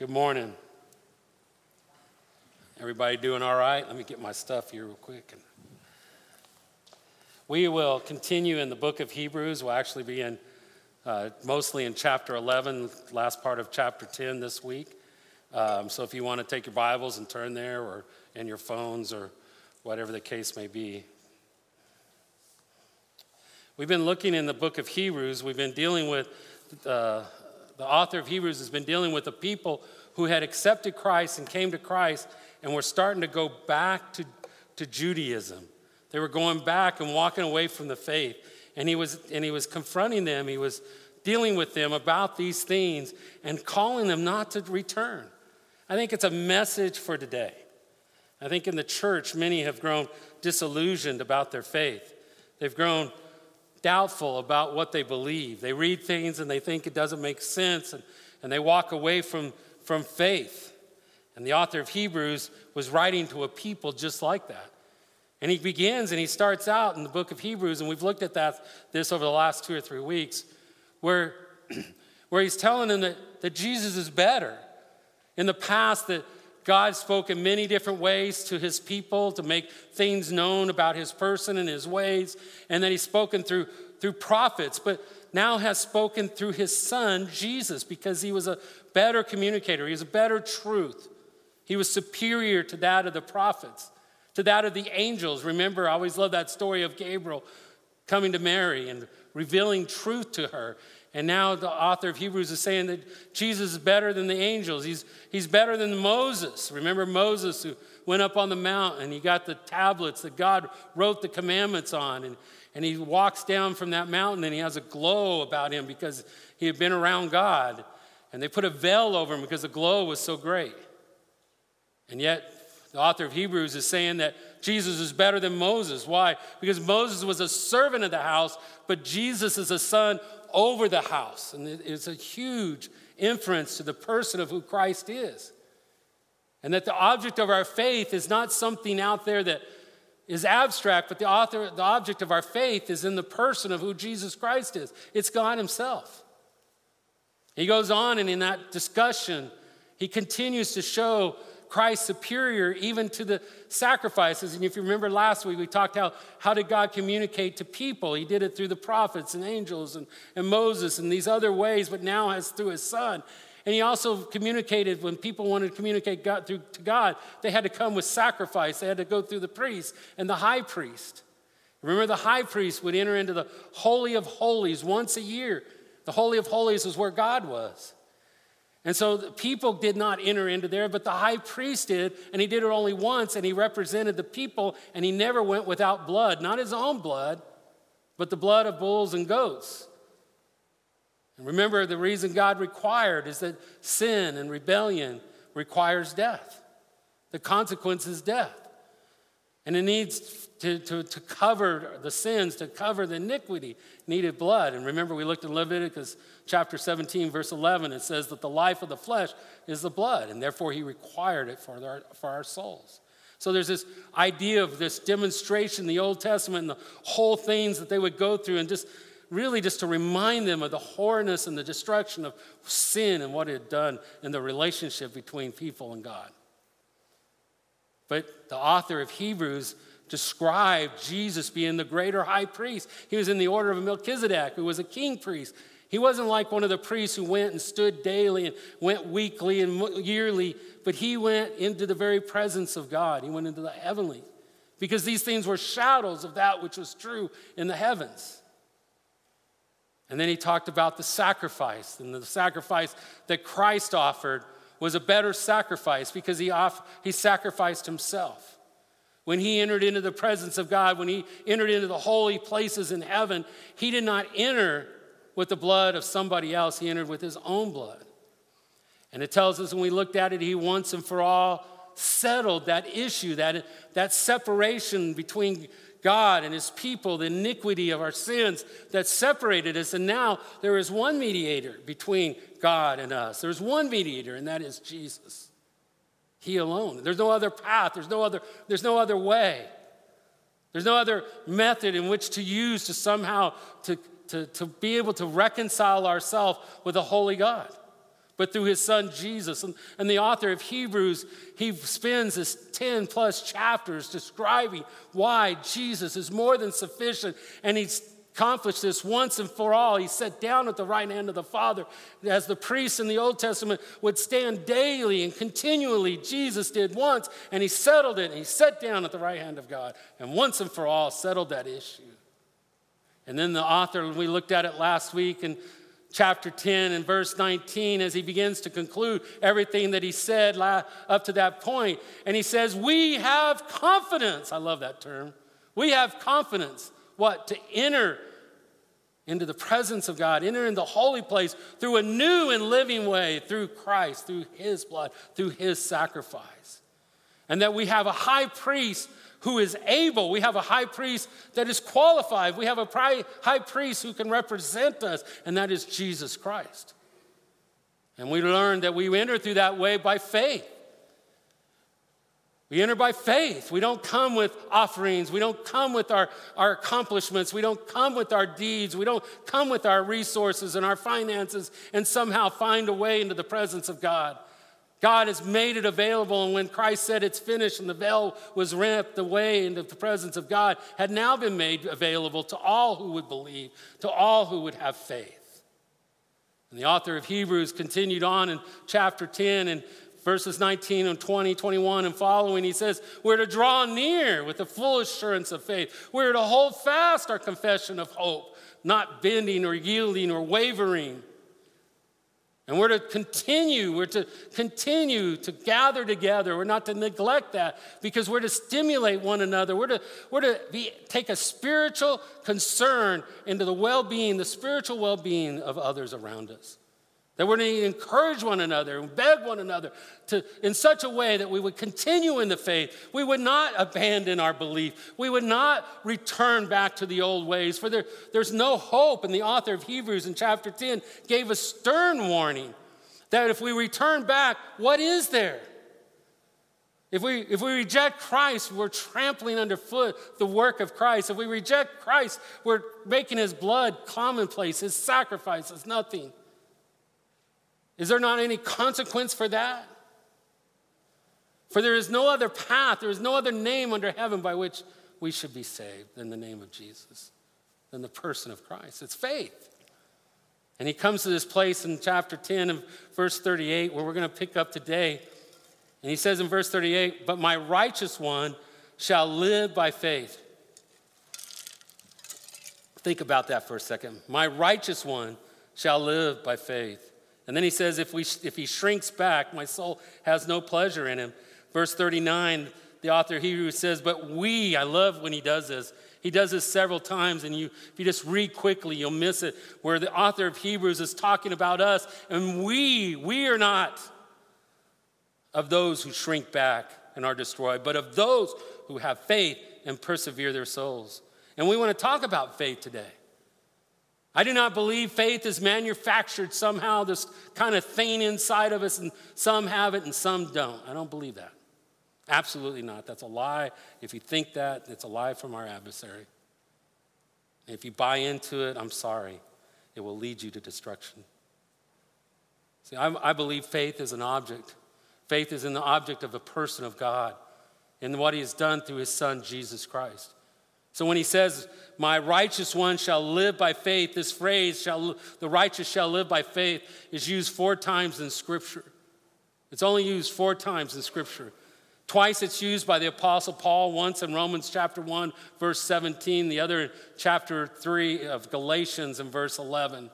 Good morning. Everybody doing all right? Let me get my stuff here real quick. We will continue in the book of Hebrews. We'll actually be in uh, mostly in chapter 11, last part of chapter 10 this week. Um, so if you want to take your Bibles and turn there, or in your phones, or whatever the case may be. We've been looking in the book of Hebrews. We've been dealing with uh, the author of Hebrews has been dealing with the people who had accepted Christ and came to Christ and were starting to go back to, to Judaism. They were going back and walking away from the faith. And he, was, and he was confronting them, he was dealing with them about these things and calling them not to return. I think it's a message for today. I think in the church, many have grown disillusioned about their faith. They've grown doubtful about what they believe. They read things and they think it doesn't make sense, and, and they walk away from, from faith. And the author of Hebrews was writing to a people just like that. And he begins and he starts out in the book of Hebrews, and we've looked at that this over the last two or three weeks, where, where he's telling them that, that Jesus is better. In the past, that God spoke in many different ways to his people to make things known about his person and his ways, and then he's spoken through, through prophets, but now has spoken through his son, Jesus, because he was a better communicator. He was a better truth. He was superior to that of the prophets, to that of the angels. Remember, I always love that story of Gabriel coming to Mary and revealing truth to her. And now the author of Hebrews is saying that Jesus is better than the angels. He's, he's better than Moses. Remember Moses who went up on the mount and he got the tablets that God wrote the commandments on. And, and he walks down from that mountain and he has a glow about him because he had been around God. And they put a veil over him because the glow was so great. And yet, the author of Hebrews is saying that Jesus is better than Moses. Why? Because Moses was a servant of the house, but Jesus is a son over the house. And it's a huge inference to the person of who Christ is. And that the object of our faith is not something out there that is abstract, but the, author, the object of our faith is in the person of who Jesus Christ is. It's God Himself. He goes on, and in that discussion, he continues to show Christ superior even to the sacrifices. And if you remember last week, we talked how how did God communicate to people? He did it through the prophets and angels and, and Moses and these other ways, but now has through his son. And he also communicated when people wanted to communicate God, through, to God, they had to come with sacrifice. They had to go through the priest and the high priest. Remember, the high priest would enter into the Holy of Holies once a year. The Holy of Holies is where God was. And so the people did not enter into there, but the high priest did, and he did it only once, and he represented the people, and he never went without blood, not his own blood, but the blood of bulls and goats. And remember, the reason God required is that sin and rebellion requires death. The consequence is death. And it needs to, to, to cover the sins, to cover the iniquity, needed blood. And remember, we looked in Leviticus chapter 17, verse 11. It says that the life of the flesh is the blood, and therefore he required it for our, for our souls. So there's this idea of this demonstration in the Old Testament and the whole things that they would go through, and just really just to remind them of the horrorness and the destruction of sin and what it had done in the relationship between people and God. But the author of Hebrews described Jesus being the greater high priest. He was in the order of Melchizedek, who was a king priest. He wasn't like one of the priests who went and stood daily and went weekly and yearly, but he went into the very presence of God. He went into the heavenly because these things were shadows of that which was true in the heavens. And then he talked about the sacrifice and the sacrifice that Christ offered was a better sacrifice because he, off, he sacrificed himself. When he entered into the presence of God, when he entered into the holy places in heaven, he did not enter with the blood of somebody else, he entered with his own blood. And it tells us when we looked at it, he once and for all settled that issue, that, that separation between God and his people, the iniquity of our sins that separated us. And now there is one mediator between God and us. There's one mediator, and that is Jesus. He alone. There's no other path, there's no other, there's no other way. There's no other method in which to use to somehow to, to, to be able to reconcile ourselves with a holy God. but through his son Jesus. And, and the author of Hebrews, he spends his 10 plus chapters describing why Jesus is more than sufficient. And he's accomplished this once and for all. He sat down at the right hand of the Father. As the priests in the Old Testament would stand daily and continually, Jesus did once, and he settled it. And he sat down at the right hand of God, and once and for all settled that issue. And then the author, we looked at it last week in chapter 10 and verse 19 as he begins to conclude everything that he said up to that point. And he says, We have confidence. I love that term. We have confidence. What? To enter into the presence of God, enter in the holy place through a new and living way, through Christ, through his blood, through his sacrifice. And that we have a high priest who is able. We have a high priest that is qualified. We have a high priest who can represent us, and that is Jesus Christ. And we learn that we enter through that way by faith. We enter by faith. We don't come with offerings. We don't come with our, our accomplishments. We don't come with our deeds. We don't come with our resources and our finances and somehow find a way into the presence of God. God has made it available, and when Christ said it's finished and the veil was rent, the way into the presence of God had now been made available to all who would believe, to all who would have faith. And the author of Hebrews continued on in chapter 10 and verses 19 and 20, 21 and following. He says, We're to draw near with the full assurance of faith. We're to hold fast our confession of hope, not bending or yielding or wavering. And we're to continue, we're to continue to gather together. We're not to neglect that because we're to stimulate one another. We're to, we're to be, take a spiritual concern into the well being, the spiritual well being of others around us. That we're to encourage one another and beg one another to, in such a way that we would continue in the faith. We would not abandon our belief. We would not return back to the old ways, for there, there's no hope. And the author of Hebrews in chapter 10 gave a stern warning that if we return back, what is there? If we, if we reject Christ, we're trampling underfoot the work of Christ. If we reject Christ, we're making his blood commonplace, his sacrifice is nothing. Is there not any consequence for that? For there is no other path, there is no other name under heaven by which we should be saved than the name of Jesus, than the person of Christ. It's faith. And he comes to this place in chapter 10 of verse 38 where we're going to pick up today. And he says in verse 38, But my righteous one shall live by faith. Think about that for a second. My righteous one shall live by faith. And then he says, if, we, if he shrinks back, my soul has no pleasure in him. Verse 39, the author of Hebrews says, But we, I love when he does this. He does this several times, and you, if you just read quickly, you'll miss it. Where the author of Hebrews is talking about us, and we, we are not of those who shrink back and are destroyed, but of those who have faith and persevere their souls. And we want to talk about faith today. I do not believe faith is manufactured somehow, this kind of thing inside of us, and some have it and some don't. I don't believe that. Absolutely not. That's a lie. If you think that, it's a lie from our adversary. if you buy into it, I'm sorry. It will lead you to destruction. See, I, I believe faith is an object. Faith is in the object of the person of God in what he has done through his son, Jesus Christ. So when he says, My righteous one shall live by faith, this phrase, shall, the righteous shall live by faith, is used four times in Scripture. It's only used four times in Scripture. Twice it's used by the Apostle Paul, once in Romans chapter 1, verse 17, the other chapter 3 of Galatians in verse 11.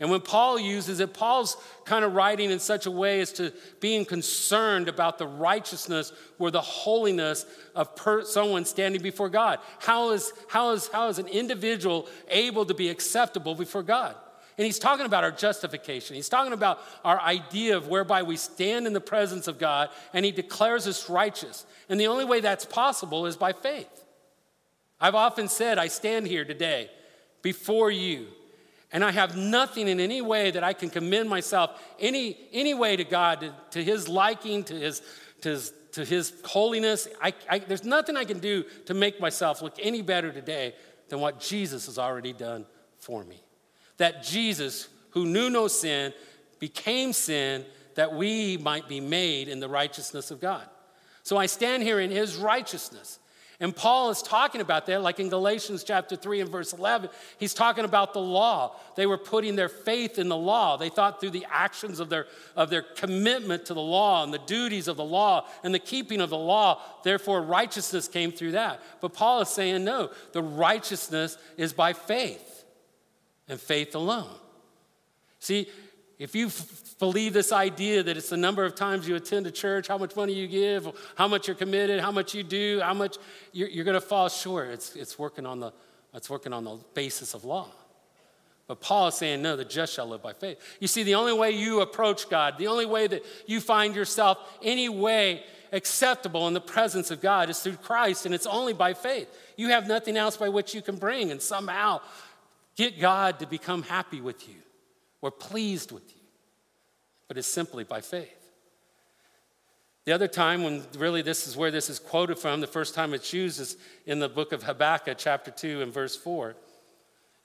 And when Paul uses it, Paul's kind of writing in such a way as to being concerned about the righteousness or the holiness of per- someone standing before God. How is, how, is, how is an individual able to be acceptable before God? And he's talking about our justification. He's talking about our idea of whereby we stand in the presence of God and he declares us righteous. And the only way that's possible is by faith. I've often said, I stand here today before you and I have nothing in any way that I can commend myself any, any way to God, to, to His liking, to His, to His, to his holiness. I, I, there's nothing I can do to make myself look any better today than what Jesus has already done for me. That Jesus, who knew no sin, became sin that we might be made in the righteousness of God. So I stand here in his righteousness. And Paul is talking about that, like in Galatians chapter 3 and verse 11. He's talking about the law. They were putting their faith in the law. They thought through the actions of their, of their commitment to the law and the duties of the law and the keeping of the law, therefore righteousness came through that. But Paul is saying, no, the righteousness is by faith and faith alone. See, if you f- believe this idea that it's the number of times you attend a church, how much money you give, how much you're committed, how much you do, how much you're, you're going to fall short. It's, it's, working on the, it's working on the basis of law. But Paul is saying, no, the just shall live by faith. You see, the only way you approach God, the only way that you find yourself any way acceptable in the presence of God is through Christ, and it's only by faith. You have nothing else by which you can bring and somehow get God to become happy with you. We're pleased with you, but it's simply by faith. The other time, when really this is where this is quoted from, the first time it's used is in the book of Habakkuk, chapter 2, and verse 4.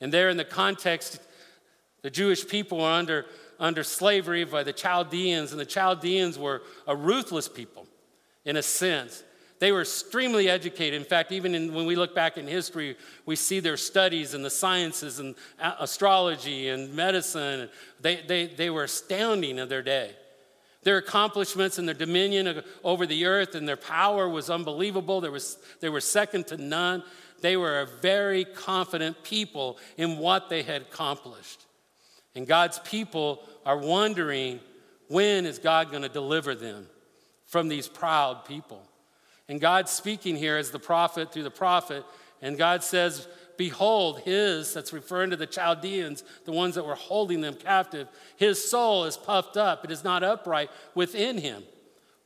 And there, in the context, the Jewish people were under, under slavery by the Chaldeans, and the Chaldeans were a ruthless people in a sense. They were extremely educated. In fact, even in, when we look back in history, we see their studies in the sciences and astrology and medicine. They, they, they were astounding of their day. Their accomplishments and their dominion over the earth and their power was unbelievable. There was, they were second to none. They were a very confident people in what they had accomplished. And God's people are wondering when is God going to deliver them from these proud people? And God's speaking here as the prophet through the prophet, and God says, Behold, his, that's referring to the Chaldeans, the ones that were holding them captive, his soul is puffed up, it is not upright within him.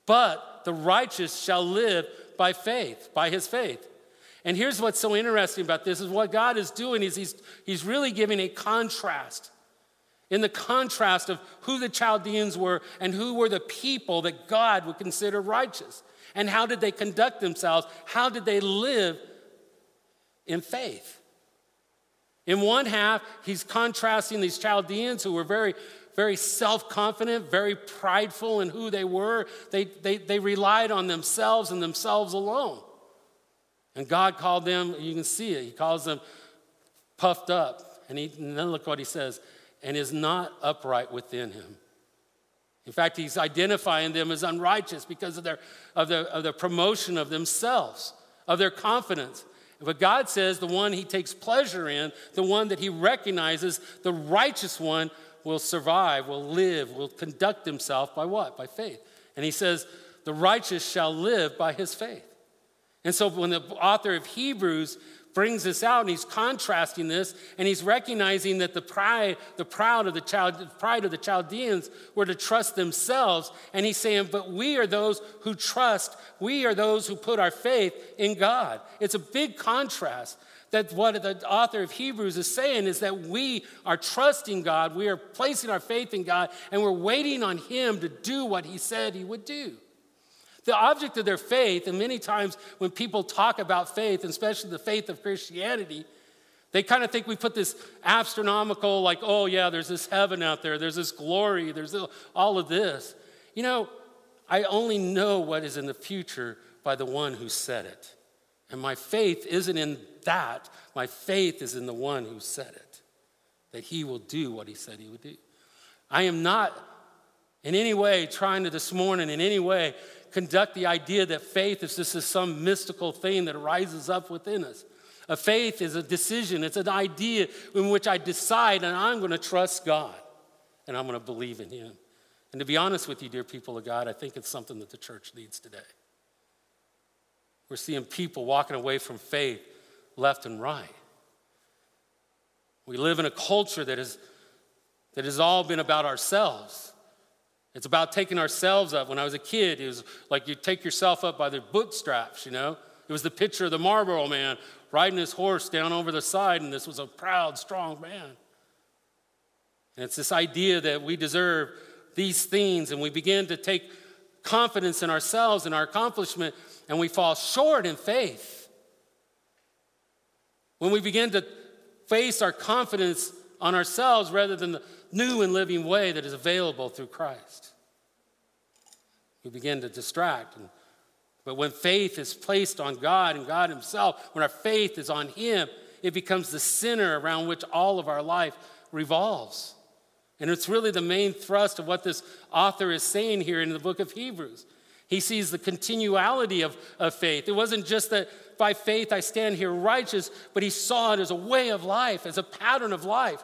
But the righteous shall live by faith, by his faith. And here's what's so interesting about this is what God is doing is he's, he's really giving a contrast. In the contrast of who the Chaldeans were and who were the people that God would consider righteous. And how did they conduct themselves? How did they live in faith? In one half, he's contrasting these Chaldeans who were very, very self confident, very prideful in who they were. They, they, they relied on themselves and themselves alone. And God called them, you can see it, he calls them puffed up. And, he, and then look what he says, and is not upright within him. In fact, he's identifying them as unrighteous because of their, of, their, of their promotion of themselves, of their confidence. But God says the one he takes pleasure in, the one that he recognizes, the righteous one will survive, will live, will conduct himself by what? By faith. And he says, the righteous shall live by his faith. And so when the author of Hebrews brings this out and he's contrasting this and he's recognizing that the pride, the proud of the child, pride of the Chaldeans were to trust themselves. And he's saying, but we are those who trust, we are those who put our faith in God. It's a big contrast. That what the author of Hebrews is saying is that we are trusting God, we are placing our faith in God, and we're waiting on Him to do what He said He would do. The object of their faith, and many times when people talk about faith, especially the faith of Christianity, they kind of think we put this astronomical, like, oh, yeah, there's this heaven out there, there's this glory, there's all of this. You know, I only know what is in the future by the one who said it. And my faith isn't in that, my faith is in the one who said it, that he will do what he said he would do. I am not in any way trying to this morning, in any way, conduct the idea that faith is just some mystical thing that rises up within us. A faith is a decision, it's an idea in which I decide and I'm going to trust God and I'm going to believe in Him. And to be honest with you, dear people of God, I think it's something that the church needs today. We're seeing people walking away from faith left and right. We live in a culture that, is, that has all been about ourselves. It's about taking ourselves up. When I was a kid, it was like you take yourself up by the bootstraps, you know? It was the picture of the Marlboro man riding his horse down over the side, and this was a proud, strong man. And it's this idea that we deserve these things, and we begin to take confidence in ourselves and our accomplishment, and we fall short in faith. When we begin to face our confidence on ourselves rather than the new and living way that is available through Christ. We begin to distract. And, but when faith is placed on God and God Himself, when our faith is on Him, it becomes the center around which all of our life revolves. And it's really the main thrust of what this author is saying here in the book of Hebrews. He sees the continuality of, of faith. It wasn't just that by faith I stand here righteous, but he saw it as a way of life, as a pattern of life.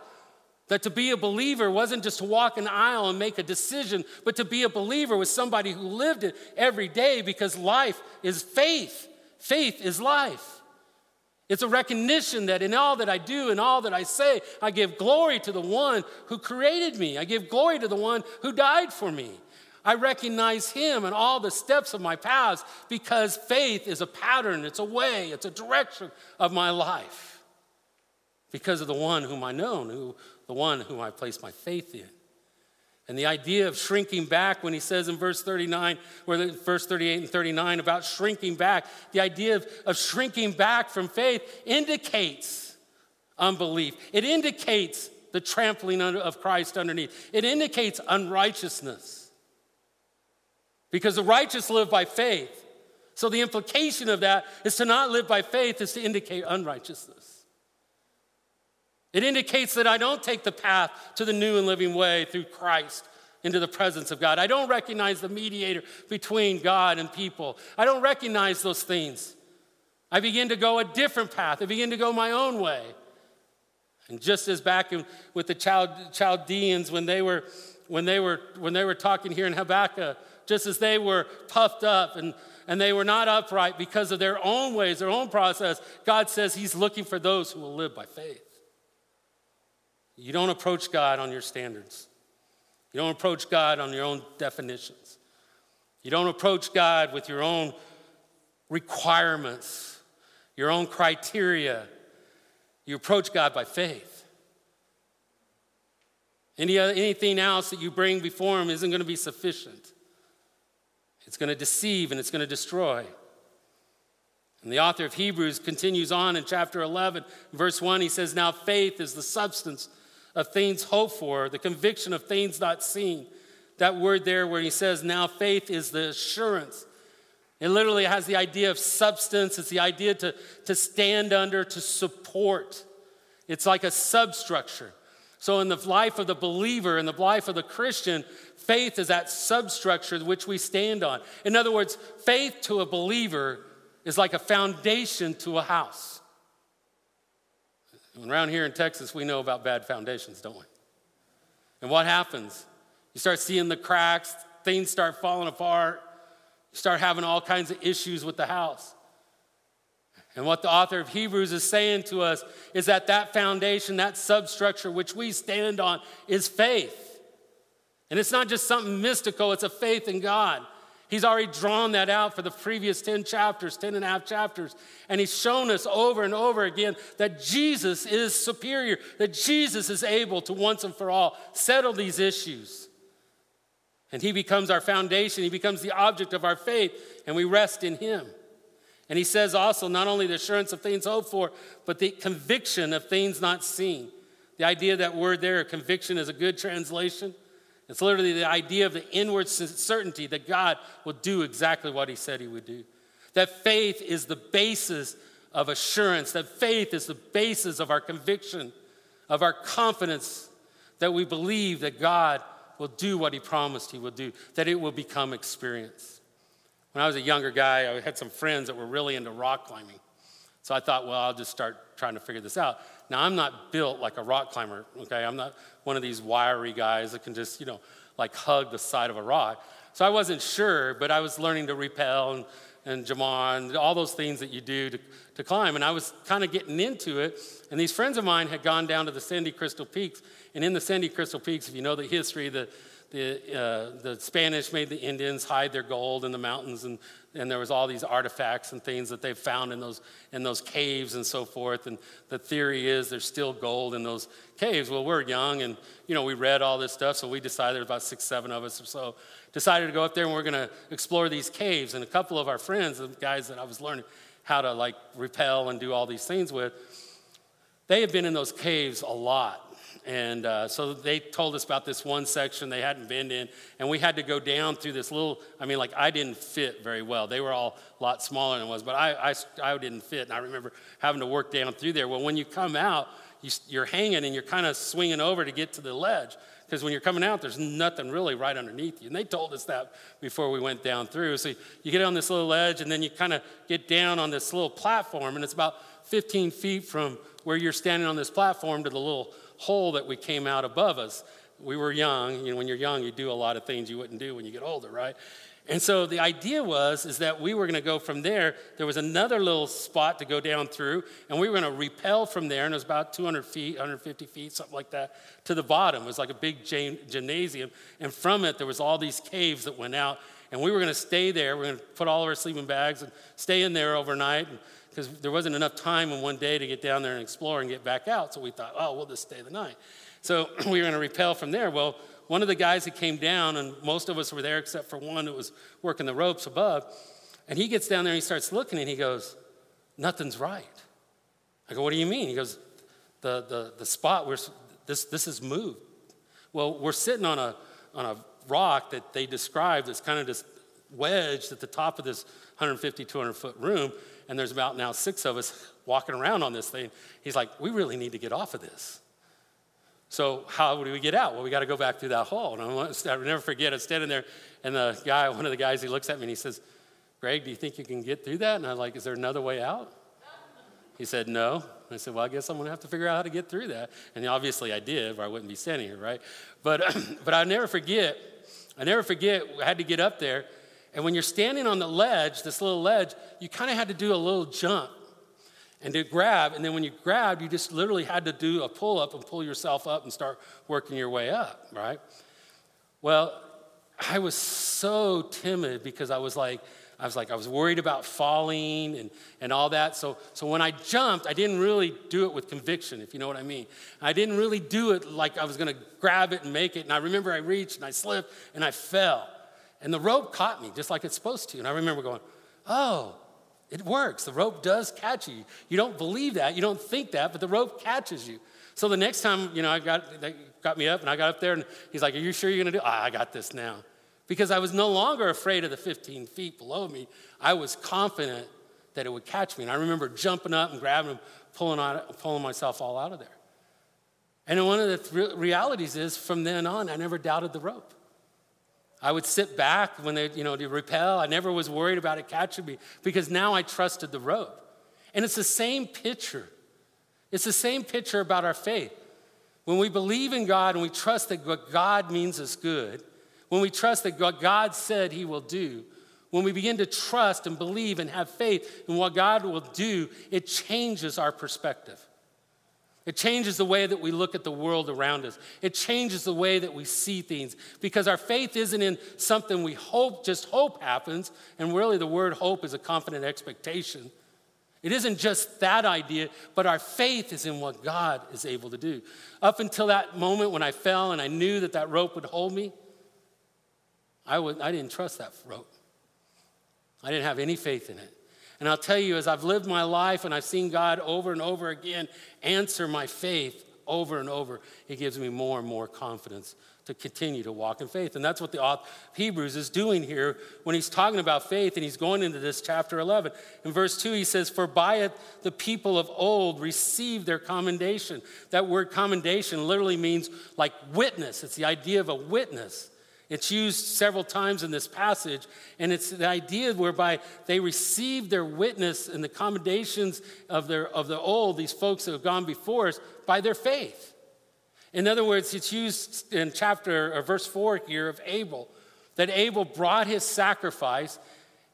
That to be a believer wasn't just to walk an aisle and make a decision, but to be a believer was somebody who lived it every day because life is faith. Faith is life. It's a recognition that in all that I do and all that I say, I give glory to the one who created me. I give glory to the one who died for me. I recognize him in all the steps of my paths because faith is a pattern, it's a way, it's a direction of my life. Because of the one whom I know, who, the one whom I place my faith in. And the idea of shrinking back, when he says in verse 39, or verse 38 and 39 about shrinking back, the idea of, of shrinking back from faith indicates unbelief. It indicates the trampling of Christ underneath. It indicates unrighteousness. Because the righteous live by faith. So the implication of that is to not live by faith is to indicate unrighteousness. It indicates that I don't take the path to the new and living way through Christ into the presence of God. I don't recognize the mediator between God and people. I don't recognize those things. I begin to go a different path. I begin to go my own way. And just as back in, with the Chaldeans when they were when they were when they were talking here in Habakkuk, just as they were puffed up and and they were not upright because of their own ways, their own process, God says He's looking for those who will live by faith. You don't approach God on your standards. You don't approach God on your own definitions. You don't approach God with your own requirements, your own criteria. You approach God by faith. Any, anything else that you bring before Him isn't going to be sufficient. It's going to deceive and it's going to destroy. And the author of Hebrews continues on in chapter 11, verse 1. He says, Now faith is the substance of things hoped for, the conviction of things not seen. That word there, where he says, now faith is the assurance. It literally has the idea of substance, it's the idea to, to stand under, to support. It's like a substructure. So, in the life of the believer, in the life of the Christian, faith is that substructure which we stand on. In other words, faith to a believer is like a foundation to a house. Around here in Texas, we know about bad foundations, don't we? And what happens? You start seeing the cracks, things start falling apart, you start having all kinds of issues with the house. And what the author of Hebrews is saying to us is that that foundation, that substructure which we stand on, is faith. And it's not just something mystical, it's a faith in God. He's already drawn that out for the previous 10 chapters, 10 and a half chapters. And he's shown us over and over again that Jesus is superior, that Jesus is able to once and for all settle these issues. And he becomes our foundation, he becomes the object of our faith, and we rest in him. And he says also not only the assurance of things hoped for, but the conviction of things not seen. The idea that word there, conviction, is a good translation. It's literally the idea of the inward certainty that God will do exactly what He said He would do. That faith is the basis of assurance, that faith is the basis of our conviction, of our confidence that we believe that God will do what He promised He will do, that it will become experience. When I was a younger guy, I had some friends that were really into rock climbing. So I thought, well, I'll just start trying to figure this out. Now, I'm not built like a rock climber, okay? I'm not one of these wiry guys that can just, you know, like hug the side of a rock. So I wasn't sure, but I was learning to rappel and, and jamon, all those things that you do to, to climb. And I was kind of getting into it. And these friends of mine had gone down to the Sandy Crystal Peaks. And in the Sandy Crystal Peaks, if you know the history, the, the, uh, the Spanish made the Indians hide their gold in the mountains, and, and there was all these artifacts and things that they found in those, in those caves and so forth. And the theory is there's still gold in those caves. Well, we're young, and you know we read all this stuff, so we decided about six, seven of us or so decided to go up there and we're going to explore these caves. And a couple of our friends, the guys that I was learning how to like rappel and do all these things with, they had been in those caves a lot And uh, so they told us about this one section they hadn't been in, and we had to go down through this little. I mean, like I didn't fit very well. They were all a lot smaller than I was, but I, I, I didn't fit. And I remember having to work down through there. Well, when you come out, you, you're hanging and you're kind of swinging over to get to the ledge because when you're coming out, there's nothing really right underneath you. And they told us that before we went down through. So you get on this little ledge, and then you kind of get down on this little platform, and it's about 15 feet from where you're standing on this platform to the little hole that we came out above us. We were young. You know, when you're young, you do a lot of things you wouldn't do when you get older, right? And so the idea was is that we were going to go from there. There was another little spot to go down through, and we were going to repel from there, and it was about 200 feet, 150 feet, something like that, to the bottom. It was like a big gymnasium, and from it there was all these caves that went out, and we were going to stay there. We are going to put all of our sleeping bags and stay in there overnight. Because there wasn't enough time in one day to get down there and explore and get back out. So we thought, oh, we'll just stay the night. So we were going to repel from there. Well, one of the guys that came down, and most of us were there except for one that was working the ropes above, and he gets down there and he starts looking and he goes, Nothing's right. I go, What do you mean? He goes, The, the, the spot where this, this has moved. Well, we're sitting on a, on a rock that they described as kind of this wedged at the top of this 150, 200 foot room, and there's about now six of us walking around on this thing. He's like, We really need to get off of this. So how do we get out? Well, we got to go back through that hall. And I'll never forget, I'm standing there, and the guy, one of the guys, he looks at me and he says, Greg, do you think you can get through that? And I'm like, is there another way out? He said, no. I said, well, I guess I'm going to have to figure out how to get through that. And obviously I did, or I wouldn't be standing here, right? But, but I never forget, I never forget, I had to get up there. And when you're standing on the ledge, this little ledge, you kind of had to do a little jump and to grab. And then when you grabbed, you just literally had to do a pull up and pull yourself up and start working your way up, right? Well, I was so timid because I was like, I was like, I was worried about falling and, and all that. So, so when I jumped, I didn't really do it with conviction, if you know what I mean. I didn't really do it like I was going to grab it and make it. And I remember I reached and I slipped and I fell. And the rope caught me just like it's supposed to. And I remember going, oh, it works. The rope does catch you. You don't believe that, you don't think that, but the rope catches you. So the next time, you know, I got, they got me up and I got up there and he's like, Are you sure you're gonna do it? Ah, I got this now. Because I was no longer afraid of the 15 feet below me. I was confident that it would catch me. And I remember jumping up and grabbing him, pulling, out, pulling myself all out of there. And one of the th- realities is from then on, I never doubted the rope. I would sit back when they, you know, to repel. I never was worried about it catching me because now I trusted the rope. And it's the same picture. It's the same picture about our faith. When we believe in God and we trust that what God means is good, when we trust that what God said He will do, when we begin to trust and believe and have faith in what God will do, it changes our perspective. It changes the way that we look at the world around us. It changes the way that we see things because our faith isn't in something we hope, just hope happens. And really, the word hope is a confident expectation. It isn't just that idea, but our faith is in what God is able to do. Up until that moment when I fell and I knew that that rope would hold me, I, would, I didn't trust that rope. I didn't have any faith in it. And I'll tell you, as I've lived my life and I've seen God over and over again answer my faith over and over, it gives me more and more confidence to continue to walk in faith. And that's what the author Hebrews is doing here when he's talking about faith and he's going into this chapter 11. In verse 2, he says, For by it the people of old received their commendation. That word commendation literally means like witness, it's the idea of a witness. It's used several times in this passage, and it's the idea whereby they received their witness and the commendations of, their, of the old, these folks that have gone before us, by their faith. In other words, it's used in chapter or verse 4 here of Abel, that Abel brought his sacrifice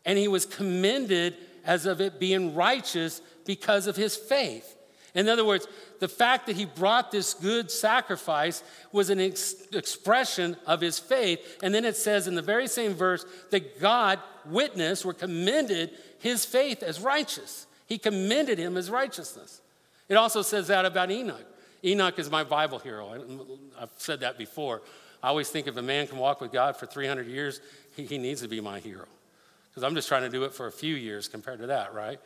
and he was commended as of it being righteous because of his faith. In other words, the fact that he brought this good sacrifice was an ex- expression of his faith. And then it says in the very same verse that God witnessed or commended his faith as righteous. He commended him as righteousness. It also says that about Enoch. Enoch is my Bible hero. I've said that before. I always think if a man can walk with God for 300 years, he, he needs to be my hero. Because I'm just trying to do it for a few years compared to that, right?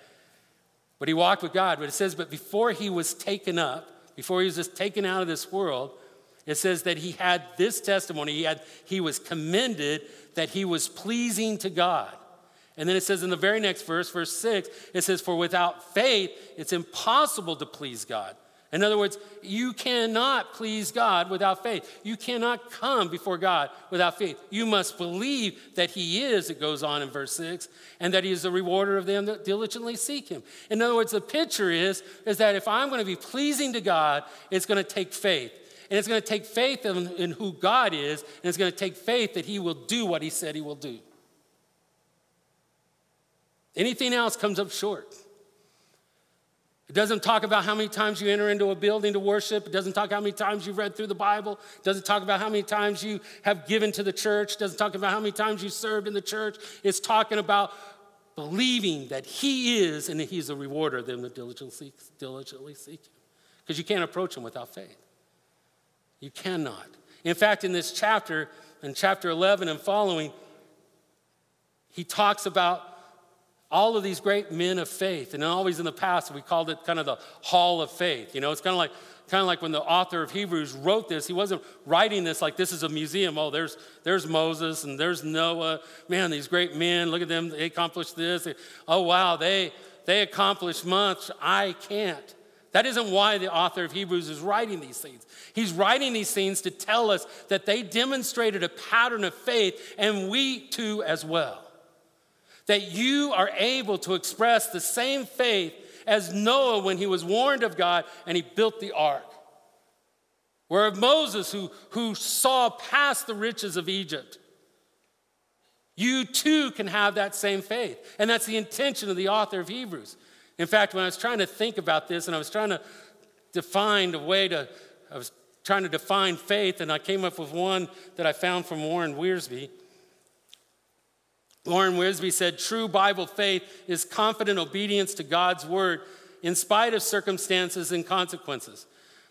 But he walked with God. But it says, but before he was taken up, before he was just taken out of this world, it says that he had this testimony. He, had, he was commended that he was pleasing to God. And then it says in the very next verse, verse 6, it says, For without faith, it's impossible to please God. In other words, you cannot please God without faith. You cannot come before God without faith. You must believe that He is, it goes on in verse 6, and that He is the rewarder of them that diligently seek Him. In other words, the picture is, is that if I'm going to be pleasing to God, it's going to take faith. And it's going to take faith in, in who God is, and it's going to take faith that He will do what He said He will do. Anything else comes up short. It doesn't talk about how many times you enter into a building to worship. It doesn't talk how many times you've read through the Bible. It doesn't talk about how many times you have given to the church. It doesn't talk about how many times you served in the church. It's talking about believing that He is and that He's a rewarder of them that diligently diligently seek Him. Because you can't approach Him without faith. You cannot. In fact, in this chapter, in chapter 11 and following, he talks about all of these great men of faith. And always in the past, we called it kind of the hall of faith. You know, it's kind of like kind of like when the author of Hebrews wrote this, he wasn't writing this like this is a museum. Oh, there's there's Moses and there's Noah. Man, these great men, look at them, they accomplished this. Oh wow, they they accomplished much. I can't. That isn't why the author of Hebrews is writing these things. He's writing these things to tell us that they demonstrated a pattern of faith, and we too as well that you are able to express the same faith as Noah when he was warned of God and he built the ark. Where Moses, who, who saw past the riches of Egypt, you too can have that same faith. And that's the intention of the author of Hebrews. In fact, when I was trying to think about this and I was trying to define a way to, I was trying to define faith, and I came up with one that I found from Warren Wiersbe. Warren Wiersbe said, True Bible faith is confident obedience to God's word in spite of circumstances and consequences.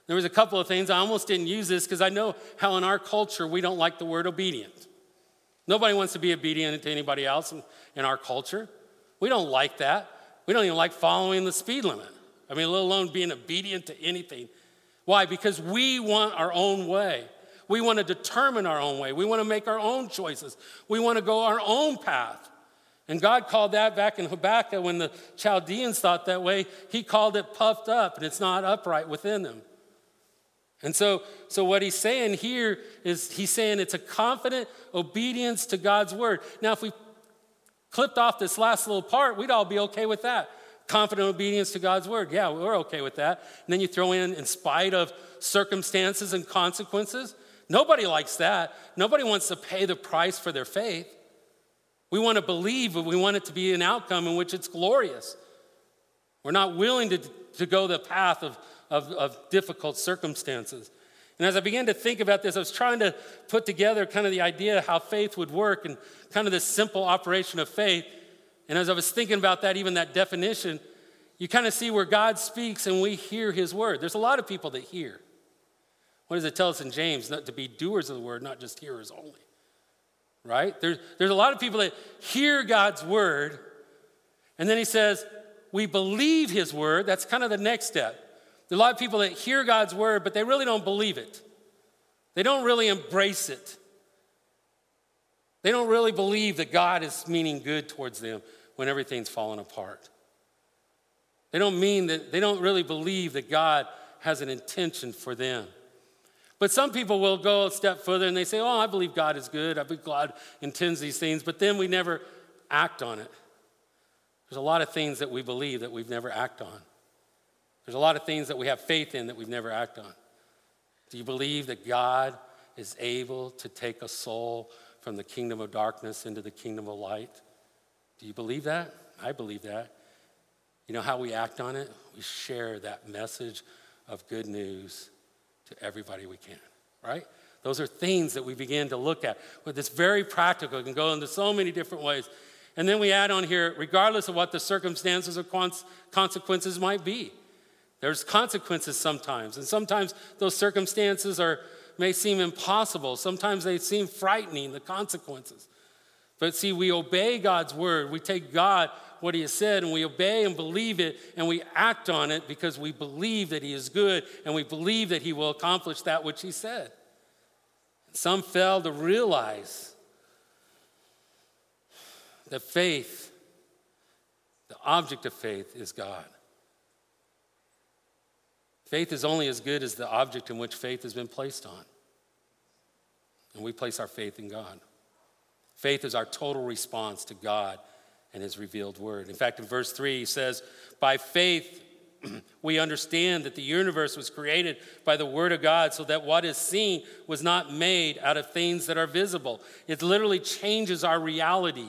There was a couple of things. I almost didn't use this because I know how in our culture we don't like the word obedient. Nobody wants to be obedient to anybody else in, in our culture. We don't like that. We don't even like following the speed limit. I mean, let alone being obedient to anything. Why? Because we want our own way. We want to determine our own way. We want to make our own choices. We want to go our own path. And God called that back in Habakkuk when the Chaldeans thought that way, He called it puffed up, and it's not upright within them. And so, so what he's saying here is he's saying it's a confident obedience to God's word. Now, if we clipped off this last little part, we'd all be okay with that. Confident obedience to God's word. Yeah, we're okay with that. And then you throw in, in spite of circumstances and consequences. Nobody likes that. Nobody wants to pay the price for their faith. We want to believe, but we want it to be an outcome in which it's glorious. We're not willing to, to go the path of, of, of difficult circumstances. And as I began to think about this, I was trying to put together kind of the idea of how faith would work and kind of this simple operation of faith. And as I was thinking about that, even that definition, you kind of see where God speaks and we hear his word. There's a lot of people that hear. What does it tell us in James? Not to be doers of the word, not just hearers only. Right? There's, there's a lot of people that hear God's word, and then he says, We believe his word. That's kind of the next step. There are a lot of people that hear God's word, but they really don't believe it. They don't really embrace it. They don't really believe that God is meaning good towards them when everything's falling apart. They don't mean that, they don't really believe that God has an intention for them. But some people will go a step further and they say, Oh, I believe God is good. I believe God intends these things, but then we never act on it. There's a lot of things that we believe that we've never acted on. There's a lot of things that we have faith in that we've never acted on. Do you believe that God is able to take a soul from the kingdom of darkness into the kingdom of light? Do you believe that? I believe that. You know how we act on it? We share that message of good news to everybody we can, right? Those are things that we begin to look at. But it's very practical. It can go into so many different ways. And then we add on here, regardless of what the circumstances or consequences might be. There's consequences sometimes, and sometimes those circumstances are, may seem impossible. Sometimes they seem frightening, the consequences. But see, we obey God's word. We take God what He has said, and we obey and believe it, and we act on it because we believe that He is good and we believe that He will accomplish that which He said. Some fail to realize that faith, the object of faith, is God. Faith is only as good as the object in which faith has been placed on. And we place our faith in God. Faith is our total response to God and His revealed word. In fact, in verse 3, he says, By faith, we understand that the universe was created by the Word of God so that what is seen was not made out of things that are visible. It literally changes our reality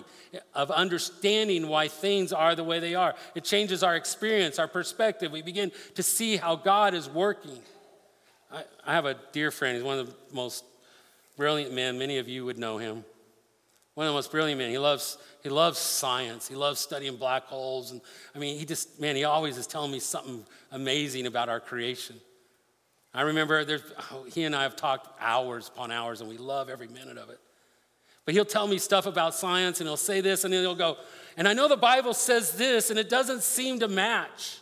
of understanding why things are the way they are. It changes our experience, our perspective. We begin to see how God is working. I, I have a dear friend, he's one of the most brilliant men. Many of you would know him. One of the most brilliant men. He loves, he loves science. He loves studying black holes. And I mean, he just, man, he always is telling me something amazing about our creation. I remember oh, he and I have talked hours upon hours, and we love every minute of it. But he'll tell me stuff about science, and he'll say this, and then he'll go, and I know the Bible says this, and it doesn't seem to match,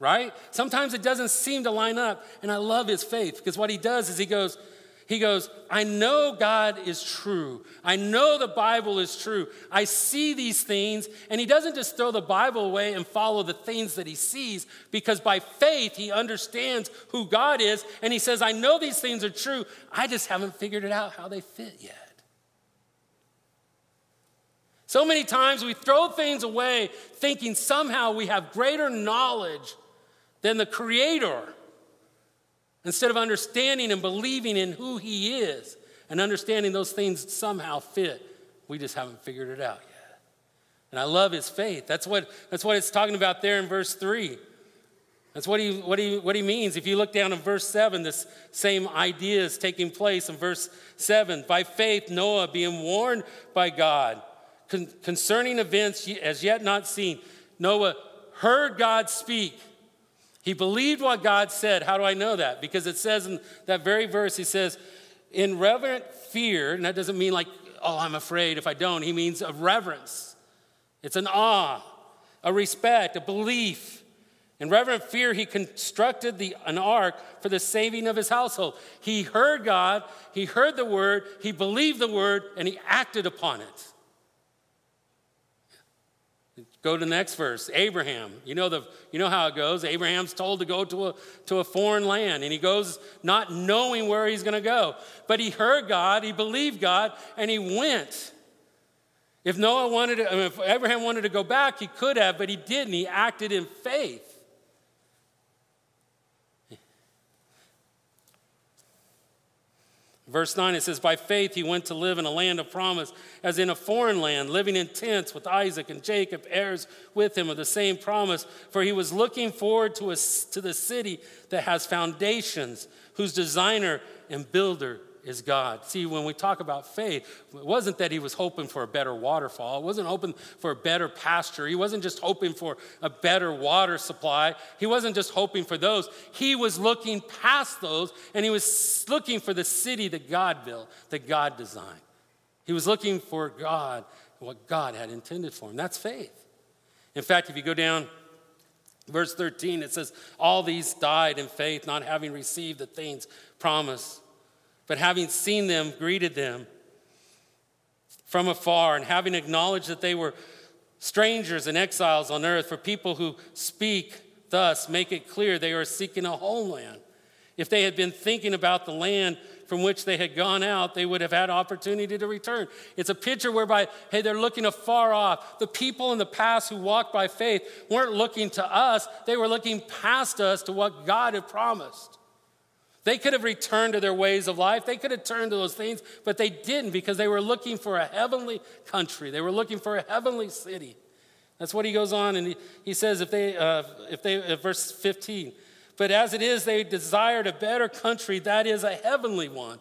right? Sometimes it doesn't seem to line up, and I love his faith because what he does is he goes, he goes, I know God is true. I know the Bible is true. I see these things. And he doesn't just throw the Bible away and follow the things that he sees, because by faith, he understands who God is. And he says, I know these things are true. I just haven't figured it out how they fit yet. So many times we throw things away thinking somehow we have greater knowledge than the Creator Instead of understanding and believing in who He is and understanding those things somehow fit, we just haven't figured it out yet. And I love His faith. That's what, that's what it's talking about there in verse 3. That's what he, what, he, what he means. If you look down in verse 7, this same idea is taking place in verse 7. By faith, Noah, being warned by God concerning events as yet not seen, Noah heard God speak he believed what God said. How do I know that? Because it says in that very verse, he says, in reverent fear, and that doesn't mean like, oh, I'm afraid if I don't. He means a reverence. It's an awe, a respect, a belief. In reverent fear, he constructed the, an ark for the saving of his household. He heard God, he heard the word, he believed the word, and he acted upon it. Go to the next verse. Abraham. You know, the, you know how it goes. Abraham's told to go to a, to a foreign land, and he goes not knowing where he's going to go. But he heard God, he believed God, and he went. If Noah wanted to, I mean, if Abraham wanted to go back, he could have, but he didn't. He acted in faith. Verse 9, it says, By faith he went to live in a land of promise, as in a foreign land, living in tents with Isaac and Jacob, heirs with him of the same promise. For he was looking forward to, a, to the city that has foundations, whose designer and builder is God. See, when we talk about faith, it wasn't that he was hoping for a better waterfall. It wasn't hoping for a better pasture. He wasn't just hoping for a better water supply. He wasn't just hoping for those. He was looking past those and he was looking for the city that God built, that God designed. He was looking for God, what God had intended for him. That's faith. In fact, if you go down verse 13, it says, All these died in faith, not having received the things promised but having seen them, greeted them from afar, and having acknowledged that they were strangers and exiles on earth, for people who speak thus make it clear they are seeking a homeland. If they had been thinking about the land from which they had gone out, they would have had opportunity to return. It's a picture whereby, hey, they're looking afar off. The people in the past who walked by faith weren't looking to us, they were looking past us to what God had promised. They could have returned to their ways of life. They could have turned to those things, but they didn't because they were looking for a heavenly country. They were looking for a heavenly city. That's what he goes on and he, he says, if they, uh, if they, uh, verse 15, but as it is, they desired a better country that is a heavenly one.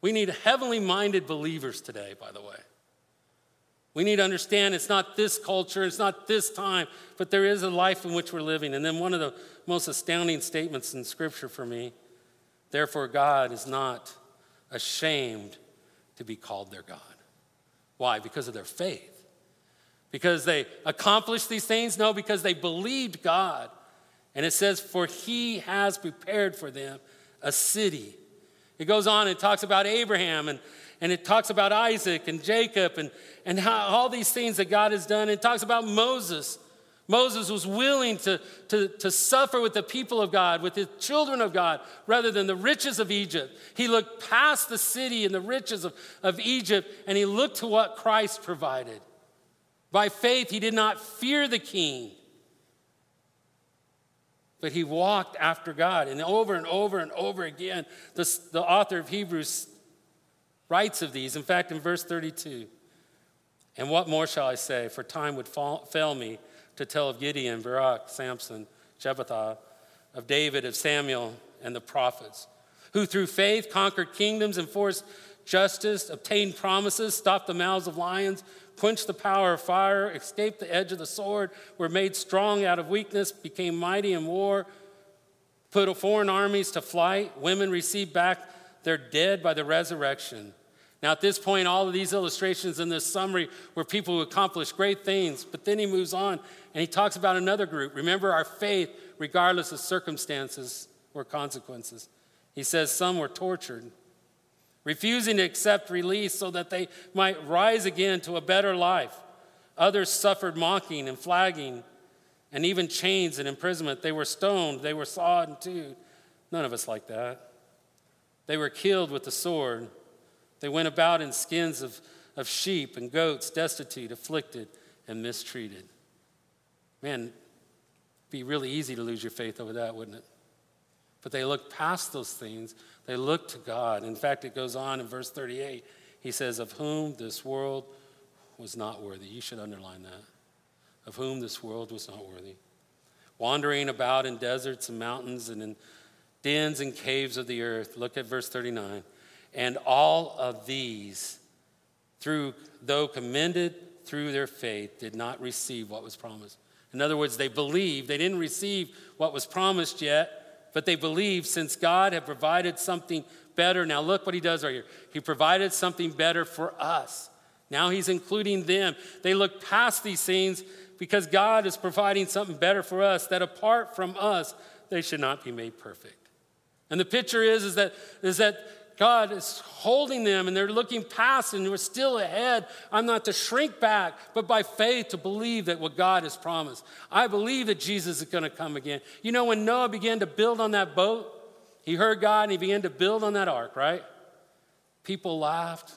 We need heavenly minded believers today, by the way. We need to understand it's not this culture, it's not this time, but there is a life in which we're living. And then one of the most astounding statements in Scripture for me Therefore, God is not ashamed to be called their God. Why? Because of their faith. Because they accomplished these things? No, because they believed God. And it says, For he has prepared for them a city. It goes on and talks about Abraham and, and it talks about Isaac and Jacob and, and how, all these things that God has done. It talks about Moses. Moses was willing to, to, to suffer with the people of God, with the children of God, rather than the riches of Egypt. He looked past the city and the riches of, of Egypt and he looked to what Christ provided. By faith, he did not fear the king, but he walked after God. And over and over and over again, the, the author of Hebrews writes of these. In fact, in verse 32, and what more shall I say? For time would fall, fail me to tell of Gideon, Barak, Samson, Jephthah, of David, of Samuel, and the prophets, who through faith conquered kingdoms, enforced justice, obtained promises, stopped the mouths of lions, quenched the power of fire, escaped the edge of the sword, were made strong out of weakness, became mighty in war, put foreign armies to flight. Women received back their dead by the resurrection. Now, at this point, all of these illustrations in this summary were people who accomplished great things, but then he moves on and he talks about another group. Remember our faith, regardless of circumstances or consequences. He says some were tortured, refusing to accept release so that they might rise again to a better life. Others suffered mocking and flagging and even chains and imprisonment. They were stoned, they were sawed in two. None of us like that. They were killed with the sword. They went about in skins of, of sheep and goats, destitute, afflicted, and mistreated. Man, be really easy to lose your faith over that, wouldn't it? But they looked past those things. They looked to God. In fact, it goes on in verse 38. He says, Of whom this world was not worthy. You should underline that. Of whom this world was not worthy. Wandering about in deserts and mountains and in dens and caves of the earth. Look at verse 39. And all of these, through though commended through their faith, did not receive what was promised. In other words, they believed. They didn't receive what was promised yet, but they believed since God had provided something better. Now, look what he does right here. He provided something better for us. Now he's including them. They look past these things because God is providing something better for us that apart from us, they should not be made perfect. And the picture is, is that, is that God is holding them and they're looking past and we're still ahead. I'm not to shrink back, but by faith to believe that what God has promised. I believe that Jesus is going to come again. You know, when Noah began to build on that boat, he heard God and he began to build on that ark, right? People laughed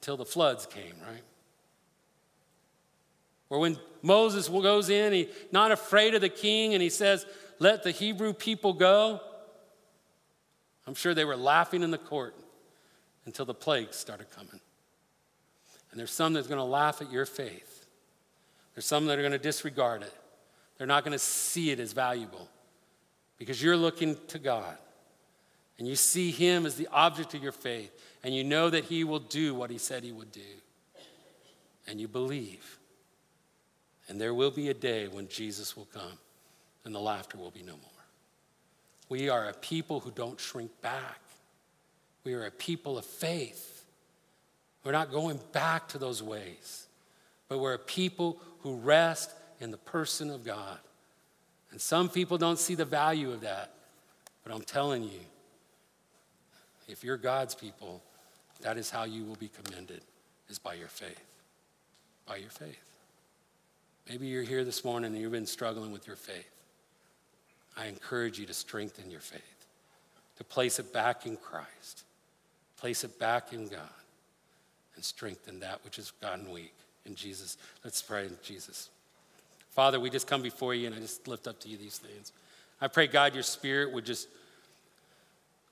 until the floods came, right? Or when Moses goes in, he's not afraid of the king and he says, Let the Hebrew people go. I'm sure they were laughing in the court until the plagues started coming. And there's some that's going to laugh at your faith. There's some that are going to disregard it. They're not going to see it as valuable because you're looking to God and you see Him as the object of your faith and you know that He will do what He said He would do. And you believe. And there will be a day when Jesus will come and the laughter will be no more. We are a people who don't shrink back. We are a people of faith. We're not going back to those ways, but we're a people who rest in the person of God. And some people don't see the value of that, but I'm telling you, if you're God's people, that is how you will be commended, is by your faith. By your faith. Maybe you're here this morning and you've been struggling with your faith. I encourage you to strengthen your faith, to place it back in Christ, place it back in God, and strengthen that which has gotten weak. In Jesus, let's pray in Jesus. Father, we just come before you and I just lift up to you these things. I pray, God, your spirit would just,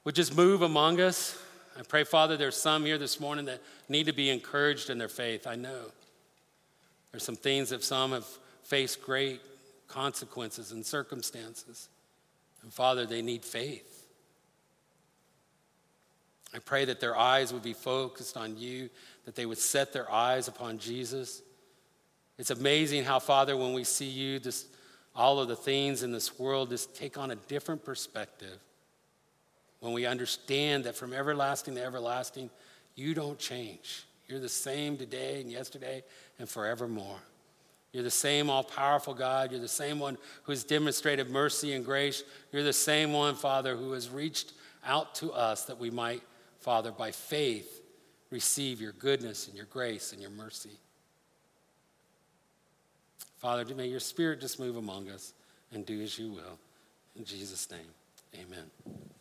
would just move among us. I pray, Father, there's some here this morning that need to be encouraged in their faith. I know. There's some things that some have faced great consequences and circumstances. And Father, they need faith. I pray that their eyes would be focused on you, that they would set their eyes upon Jesus. It's amazing how, Father, when we see you, just all of the things in this world just take on a different perspective. When we understand that from everlasting to everlasting, you don't change. You're the same today and yesterday and forevermore. You're the same all powerful God. You're the same one who has demonstrated mercy and grace. You're the same one, Father, who has reached out to us that we might, Father, by faith, receive your goodness and your grace and your mercy. Father, may your spirit just move among us and do as you will. In Jesus' name, amen.